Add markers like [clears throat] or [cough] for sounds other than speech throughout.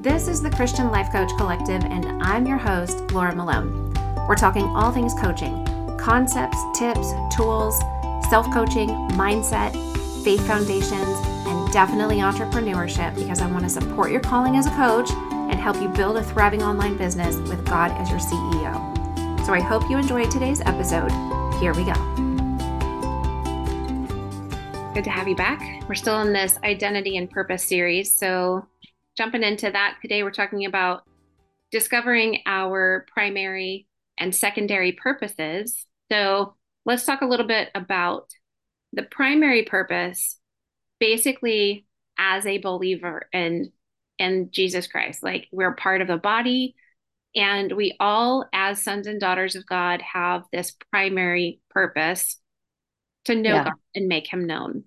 This is the Christian Life Coach Collective, and I'm your host, Laura Malone. We're talking all things coaching concepts, tips, tools, self coaching, mindset, faith foundations, and definitely entrepreneurship because I want to support your calling as a coach and help you build a thriving online business with God as your CEO. So I hope you enjoyed today's episode. Here we go. Good to have you back. We're still in this identity and purpose series. So, jumping into that, today we're talking about discovering our primary and secondary purposes. So, let's talk a little bit about the primary purpose basically as a believer in in Jesus Christ. Like we're part of the body and we all as sons and daughters of God have this primary purpose to know yeah. God and make him known.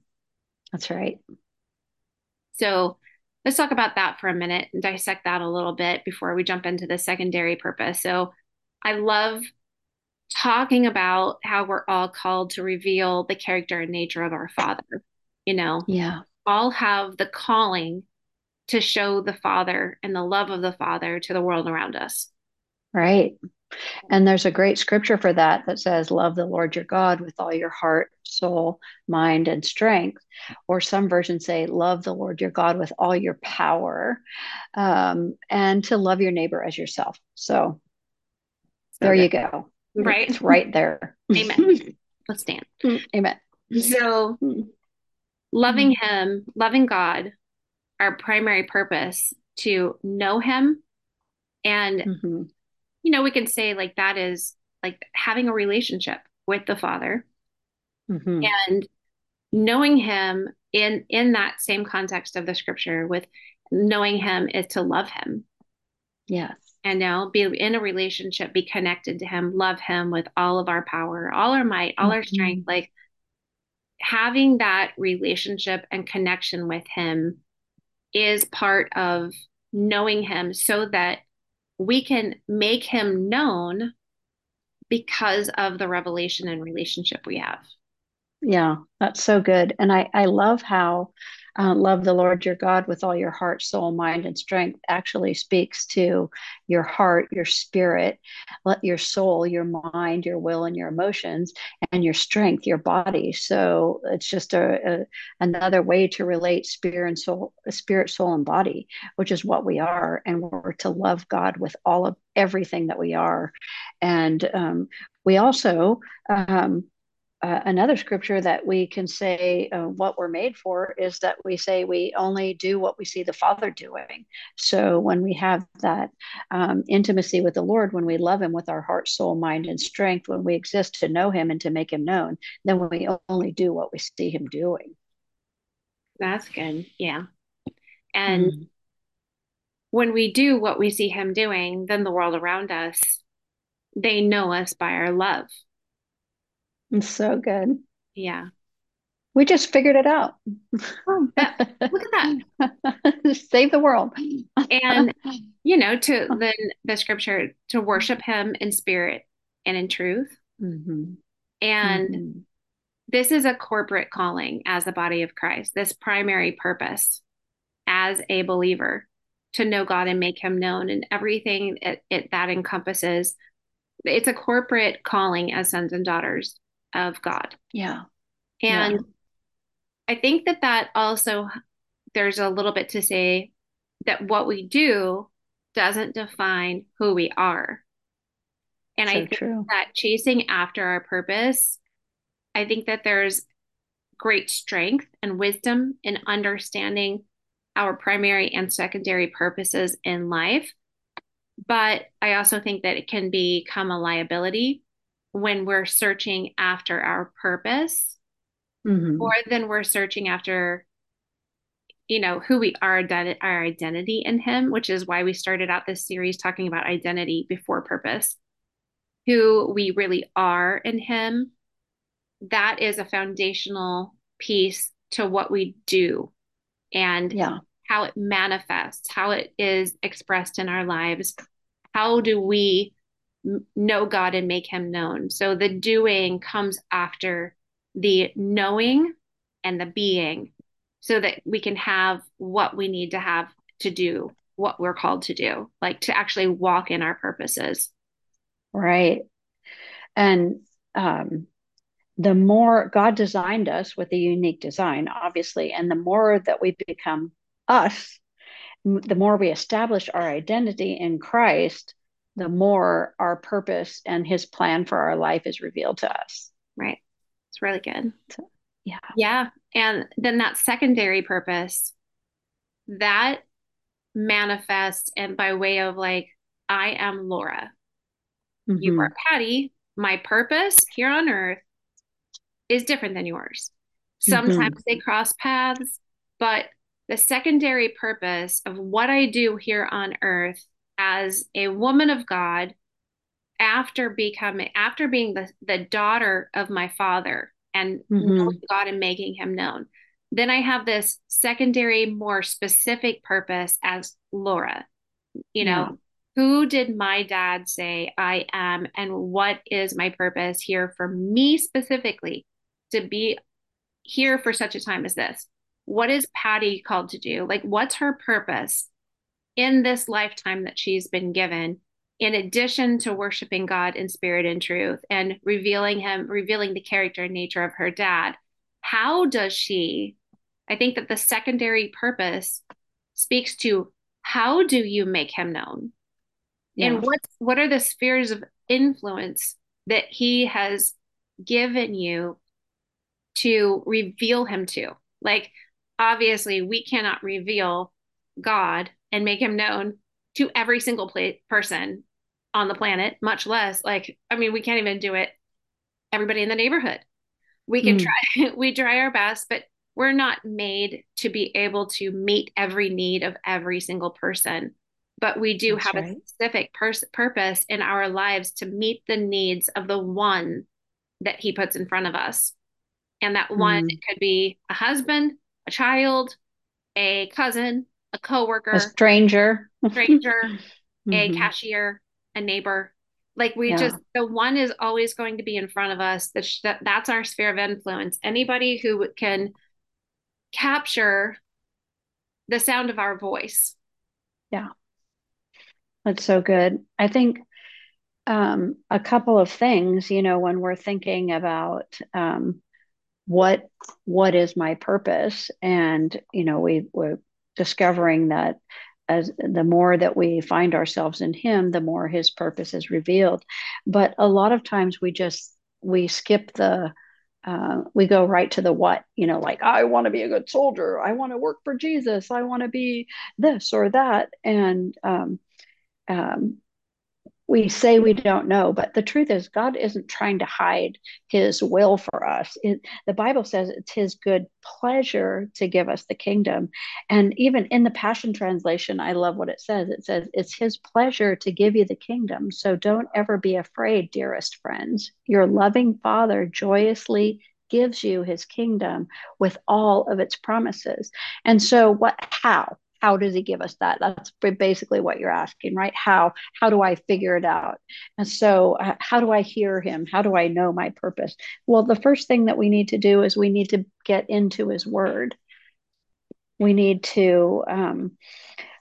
That's right. So let's talk about that for a minute and dissect that a little bit before we jump into the secondary purpose. So I love talking about how we're all called to reveal the character and nature of our Father. You know, yeah, all have the calling to show the Father and the love of the Father to the world around us. Right. And there's a great scripture for that that says, Love the Lord your God with all your heart, soul, mind, and strength. Or some versions say, Love the Lord your God with all your power, um, and to love your neighbor as yourself. So, there good. you go. Right. It's right there. [laughs] Amen. Let's stand. [laughs] Amen. So, loving Him, loving God, our primary purpose to know Him and mm-hmm you know, we can say like that is like having a relationship with the Father mm-hmm. and knowing Him in in that same context of the Scripture. With knowing Him is to love Him. Yes. And now be in a relationship, be connected to Him, love Him with all of our power, all our might, all mm-hmm. our strength. Like having that relationship and connection with Him is part of knowing Him so that we can make him known because of the revelation and relationship we have. Yeah, that's so good. And I, I love how uh, love the Lord your God with all your heart, soul, mind, and strength actually speaks to your heart, your spirit, let your soul, your mind, your will, and your emotions, and your strength, your body. So it's just a, a another way to relate spirit and soul, spirit, soul, and body, which is what we are, and we're to love God with all of everything that we are, and um, we also um, uh, another scripture that we can say uh, what we're made for is that we say we only do what we see the Father doing. So when we have that um, intimacy with the Lord, when we love Him with our heart, soul, mind, and strength, when we exist to know Him and to make Him known, then we only do what we see Him doing. That's good. Yeah. And mm. when we do what we see Him doing, then the world around us, they know us by our love it's so good. Yeah. We just figured it out. Oh, that, look at that. [laughs] Save the world. and, [laughs] you know, to then the scripture to worship him in spirit and in truth. Mm-hmm. And mm-hmm. this is a corporate calling as the body of Christ, this primary purpose as a believer to know God and make him known and everything it, it that encompasses. It's a corporate calling as sons and daughters of God. Yeah. And yeah. I think that that also, there's a little bit to say that what we do doesn't define who we are. And so I think true. that chasing after our purpose, I think that there's great strength and wisdom in understanding our primary and secondary purposes in life. But I also think that it can become a liability when we're searching after our purpose mm-hmm. more than we're searching after you know who we are that our identity in him which is why we started out this series talking about identity before purpose who we really are in him that is a foundational piece to what we do and yeah. how it manifests how it is expressed in our lives how do we know God and make him known. So the doing comes after the knowing and the being so that we can have what we need to have to do what we're called to do, like to actually walk in our purposes. Right. And um, the more God designed us with a unique design, obviously, and the more that we become us, the more we establish our identity in Christ, the more our purpose and his plan for our life is revealed to us. Right. It's really good. So, yeah. Yeah. And then that secondary purpose, that manifests and by way of like, I am Laura. Mm-hmm. You are Patty. My purpose here on earth is different than yours. Sometimes mm-hmm. they cross paths, but the secondary purpose of what I do here on earth as a woman of God after becoming after being the, the daughter of my father and mm-hmm. God and making him known. Then I have this secondary, more specific purpose as Laura. You know, yeah. who did my dad say I am, and what is my purpose here for me specifically to be here for such a time as this? What is Patty called to do? Like, what's her purpose in this lifetime that she's been given? In addition to worshiping God in spirit and truth and revealing Him, revealing the character and nature of her dad, how does she? I think that the secondary purpose speaks to how do you make Him known? Yeah. And what what are the spheres of influence that He has given you to reveal him to. Like, obviously, we cannot reveal God and make him known to every single person on the planet, much less, like, I mean, we can't even do it everybody in the neighborhood. We can mm. try, [laughs] we try our best, but we're not made to be able to meet every need of every single person. But we do That's have right. a specific pers- purpose in our lives to meet the needs of the one that he puts in front of us. And that one mm. could be a husband, a child, a cousin, a coworker, a stranger, stranger, [laughs] mm-hmm. a cashier, a neighbor. Like we yeah. just the one is always going to be in front of us. That that's our sphere of influence. Anybody who can capture the sound of our voice. Yeah. That's so good. I think um, a couple of things, you know, when we're thinking about um, what what is my purpose and you know we we're discovering that as the more that we find ourselves in him the more his purpose is revealed. But a lot of times we just we skip the uh, we go right to the what you know like i want to be a good soldier. I want to work for jesus. I want to be this or that. And um, um, we say we don't know, but the truth is, God isn't trying to hide his will for us. It, the Bible says it's his good pleasure to give us the kingdom. And even in the Passion Translation, I love what it says. It says, it's his pleasure to give you the kingdom. So don't ever be afraid, dearest friends. Your loving Father joyously gives you his kingdom with all of its promises. And so, what, how? How does he give us that? That's basically what you're asking right? How how do i figure it out? And so uh, how do i hear him? How do i know my purpose? Well the first thing that we need to do is we need to get into his word. We need to um,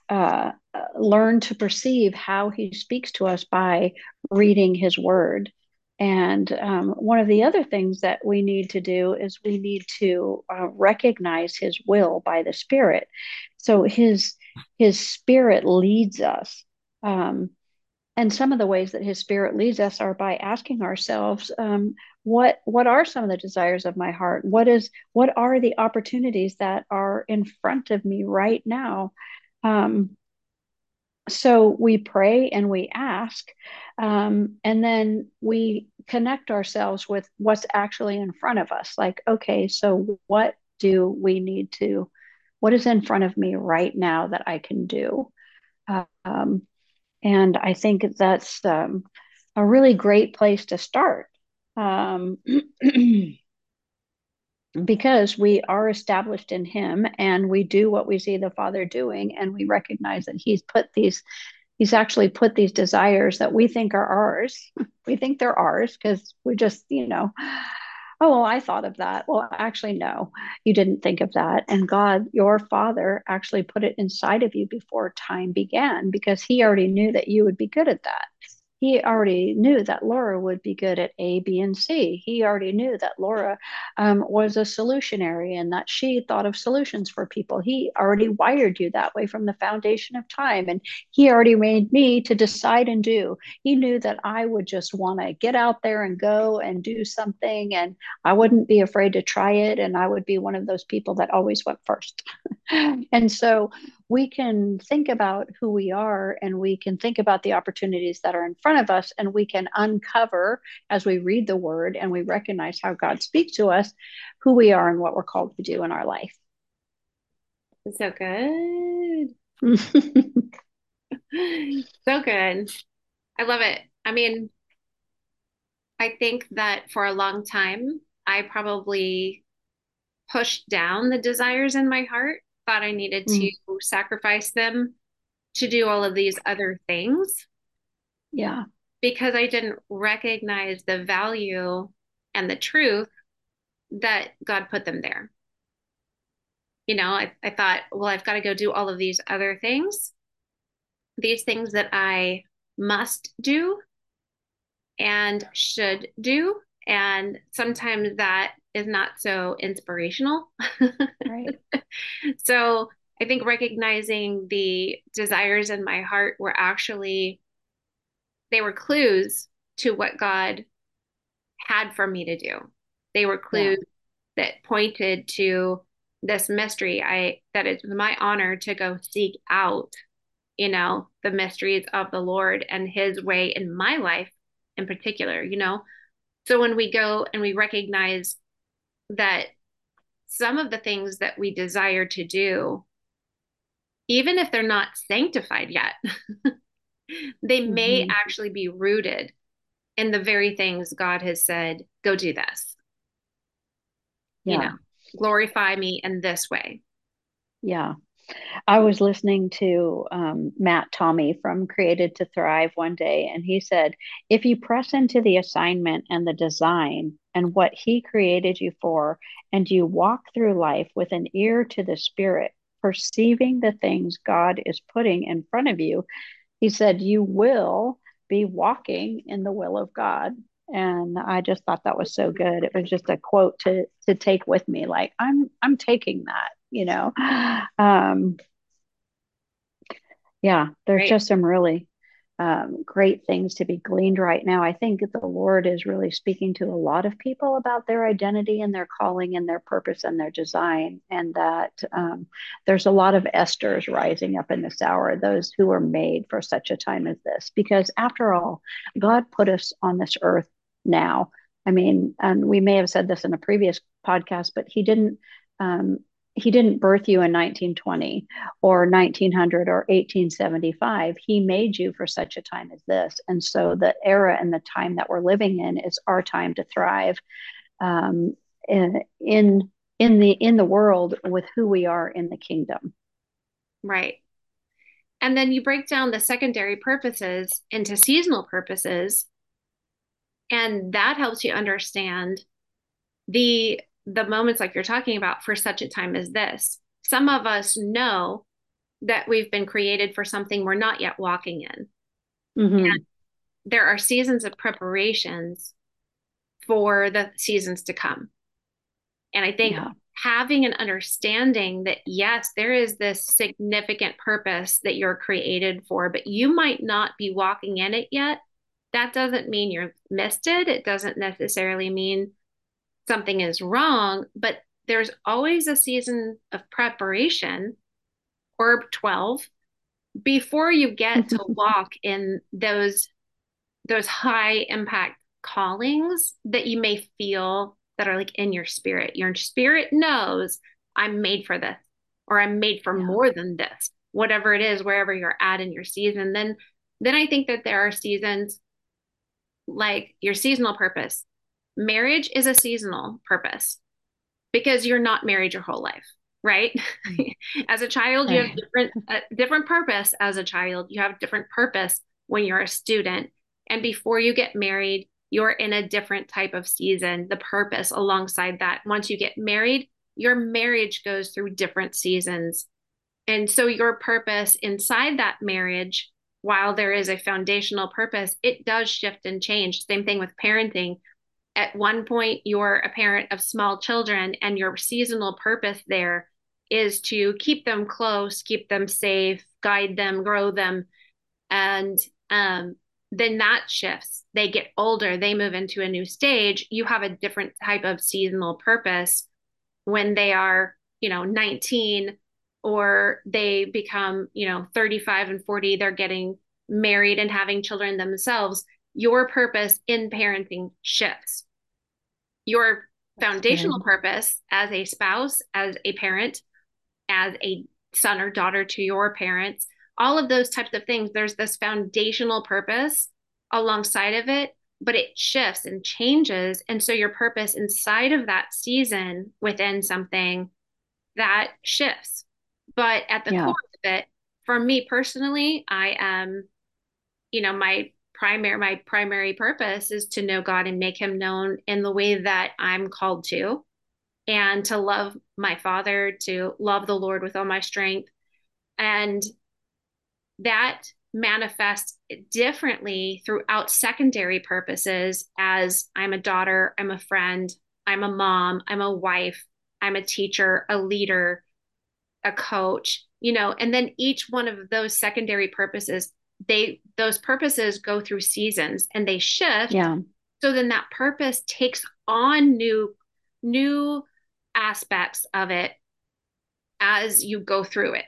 uh, learn to perceive how he speaks to us by reading his word. And um, one of the other things that we need to do is we need to uh, recognize his will by the Spirit. So his his Spirit leads us. Um, and some of the ways that his Spirit leads us are by asking ourselves, um, what what are some of the desires of my heart? What is what are the opportunities that are in front of me right now? Um, so we pray and we ask um, and then we connect ourselves with what's actually in front of us like okay so what do we need to what is in front of me right now that i can do? Um, and i think that's um, a really great place to start. Um, [clears throat] because we are established in him and we do what we see the father doing and we recognize that he's put these he's actually put these desires that we think are ours. [laughs] We think they're ours because we just you know oh, well, I thought of that. Well, actually, no, you didn't think of that. And God, your father, actually put it inside of you before time began because he already knew that you would be good at that he already knew that Laura would be good at A, B, and C. He already knew that Laura um, was a solutionary and that she thought of solutions for people. He already wired you that way from the foundation of time. And he already made me to decide and do. He knew that I would just want to get out there and go and do something. And I wouldn't be afraid to try it. And I would be one of those people that always went first. [laughs] and so we can think about who we are and we can think about the opportunities that are in front of us and we can uncover as we read the word and we recognize how God speaks to us who we are and what we're called to do in our life. So good. [laughs] so good. I love it. I mean, I think that for a long time, I probably pushed down the desires in my heart thought I needed mm. to sacrifice them to do all of these other things. Yeah. Because I didn't recognize the value and the truth that God put them there. You know, I, I thought, well, I've got to go do all of these other things, these things that I must do and should do. And sometimes that is not so inspirational. Right. [laughs] so I think recognizing the desires in my heart were actually they were clues to what God had for me to do. They were clues yeah. that pointed to this mystery. I that it's my honor to go seek out, you know, the mysteries of the Lord and his way in my life in particular, you know. So when we go and we recognize that some of the things that we desire to do, even if they're not sanctified yet, [laughs] they mm-hmm. may actually be rooted in the very things God has said, go do this. Yeah. You know, glorify me in this way. Yeah. I was listening to um, Matt Tommey from Created to Thrive one day, and he said, if you press into the assignment and the design and what he created you for, and you walk through life with an ear to the Spirit, perceiving the things God is putting in front of you, he said, you will be walking in the will of God. And I just thought that was so good. It was just a quote to to take with me. Like I'm I'm taking that you know [sighs] um, yeah there's great. just some really um, great things to be gleaned right now. I think the lord is really speaking to a lot of people about their identity and their calling and their purpose and their design and that um, there's a lot of Esthers rising up in this hour those who are made for such a time as this. Because after all god put us on this earth now. I mean and we may have said this in a previous podcast but he didn't um, he didn't birth you in 1920 or 1900 or 1875 he made you for such a time as this. And so the era and the time that we're living in is our time to thrive um, in, in in the in the world with who we are in the kingdom. Right. And then you break down the secondary purposes into seasonal purposes and that helps you understand the the moments like you're talking about for such a time as this. Some of us know that we've been created for something we're not yet walking in. Mm-hmm. And there are seasons of preparations for the seasons to come. And I think yeah. having an understanding that, yes, there is this significant purpose that you're created for, but you might not be walking in it yet. That doesn't mean you're missed it. It doesn't necessarily mean something is wrong, but there's always a season of preparation or 12 before you get to [laughs] walk in those those high impact callings that you may feel that are like in your spirit. Your spirit knows I'm made for this or I'm made for yeah. more than this. Whatever it is, wherever you're at in your season, then then I think that there are seasons like your seasonal purpose marriage is a seasonal purpose because you're not married your whole life right [laughs] as a child you have different uh, different purpose as a child you have different purpose when you're a student and before you get married you're in a different type of season, the purpose alongside that. Once you get married, your marriage goes through different seasons. And so your purpose inside that marriage, while there is a foundational purpose, it does shift and change. Same thing with parenting. At one point, you're a parent of small children, and your seasonal purpose there is to keep them close, keep them safe, guide them, grow them. And um, then that shifts. They get older, they move into a new stage. You have a different type of seasonal purpose when they are, you know, 19 or they become, you know, 35 and 40, they're getting married and having children themselves. Your purpose in parenting shifts. Your foundational purpose as a spouse, as a parent, as a son or daughter to your parents all of those types of things there's this foundational purpose alongside of it but it shifts and changes and so your purpose inside of that season within something that shifts but at the yeah. core of it for me personally i am you know my primary my primary purpose is to know god and make him known in the way that i'm called to and to love my father, to love the Lord with all my strength. And that manifests differently throughout secondary purposes as I'm a daughter, I'm a friend, I'm a mom, I'm a wife, I'm a teacher, a leader, a coach, you know, and then each one of those secondary purposes, they those purposes go through seasons and they shift. Yeah. So then that purpose takes on new new aspects of it as you go through it.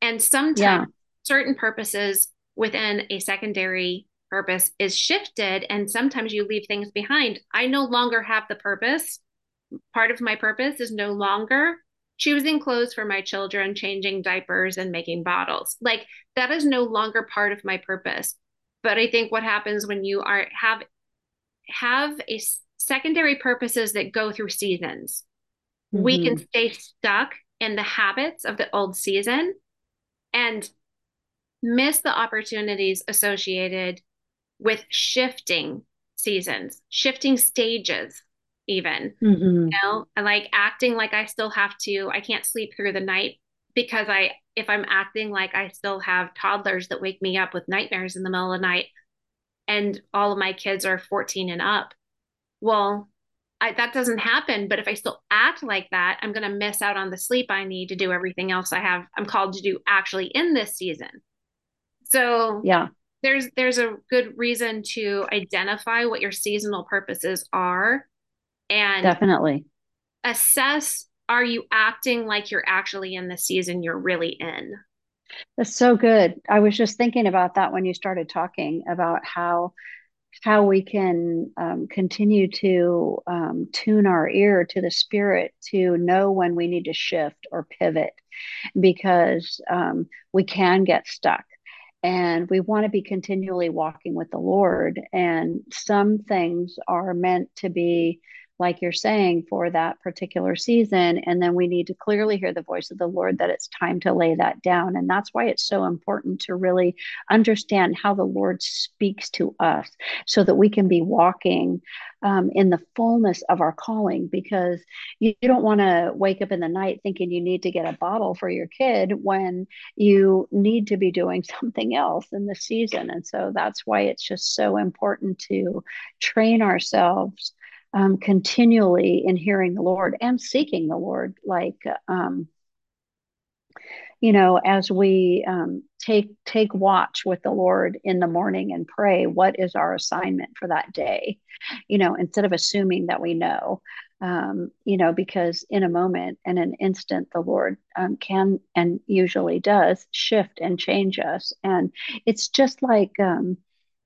And sometimes yeah. certain purposes within a secondary purpose is shifted, and sometimes you leave things behind. I no longer have the purpose. Part of my purpose is no longer choosing clothes for my children, changing diapers, and making bottles. Like that is no longer part of my purpose. But I think what happens when you are have have a secondary purposes that go through seasons mm-hmm. we can mm-hmm. stay stuck in the habits of the old season and miss the opportunities associated with shifting seasons, shifting stages, even. Mm-hmm. You know, and like acting like I still have to, I can't sleep through the night because I, if I'm acting like I still have toddlers that wake me up with nightmares in the middle of the night and all of my kids are 14 and up, well, I, that doesn't happen. But if I still act like that, I'm going to miss out on the sleep I need to do everything else I have. I'm called to do actually in this season. So yeah, there's there's a good reason to identify what your seasonal purposes are, and definitely assess: Are you acting like you're actually in the season you're really in? That's so good. I was just thinking about that when you started talking about how how we can um, continue to um, tune our ear to the spirit to know when we need to shift or pivot because um, we can get stuck and we want to be continually walking with the lord and some things are meant to be like you're saying, for that particular season. And then we need to clearly hear the voice of the Lord that it's time to lay that down. And that's why it's so important to really understand how the Lord speaks to us so that we can be walking um, in the fullness of our calling because you, you don't want to wake up in the night thinking you need to get a bottle for your kid when you need to be doing [laughs] something else in the season. And so that's why it's just so important to train ourselves um, continually in hearing the Lord and seeking the Lord, like um, you know, as we um, take take watch with the Lord in the morning and pray, what is our assignment for that day? You know, instead of assuming that we know, um, you know, because in a moment, in an instant, the Lord um, can and usually does shift and change us, and it's just like um,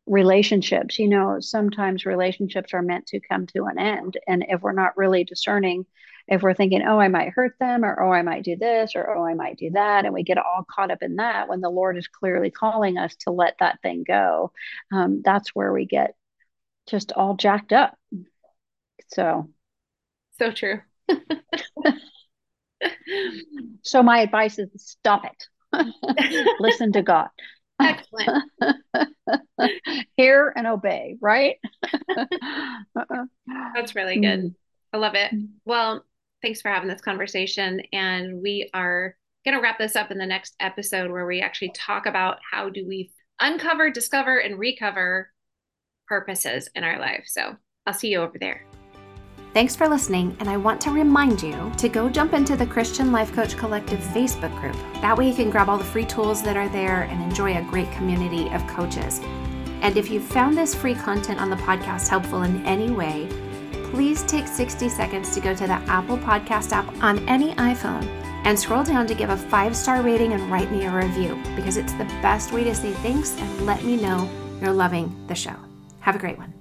relationships you know sometimes relationships are meant to come to an end. And if we're not really discerning if we're thinking oh i might hurt them or oh i might do this or oh i might do that and we get all caught up in that when the lord is clearly calling us to let that thing go um, that's where we get just all jacked up. So. So true. [laughs] [laughs] So my advice is stop it. [laughs] Listen to god excellent [laughs] Hear and obey, right? [laughs] That's really good. Mm. I love it. Well, thanks for having this conversation. And we are going to wrap this up in the next episode where we actually talk about how do we uncover, discover, and recover purposes in our life. So I'll see you over there. Thanks for listening, and I want to remind you to go jump into the Christian Life Coach Collective Facebook group. That way, you can grab all the free tools that are there and enjoy a great community of coaches. And if you found this free content on the podcast helpful in any way, please take 60 seconds to go to the Apple Podcast app on any iPhone and scroll down to give a five star rating and write me a review because it's the best way to say thanks and let me know you're loving the show. Have a great one.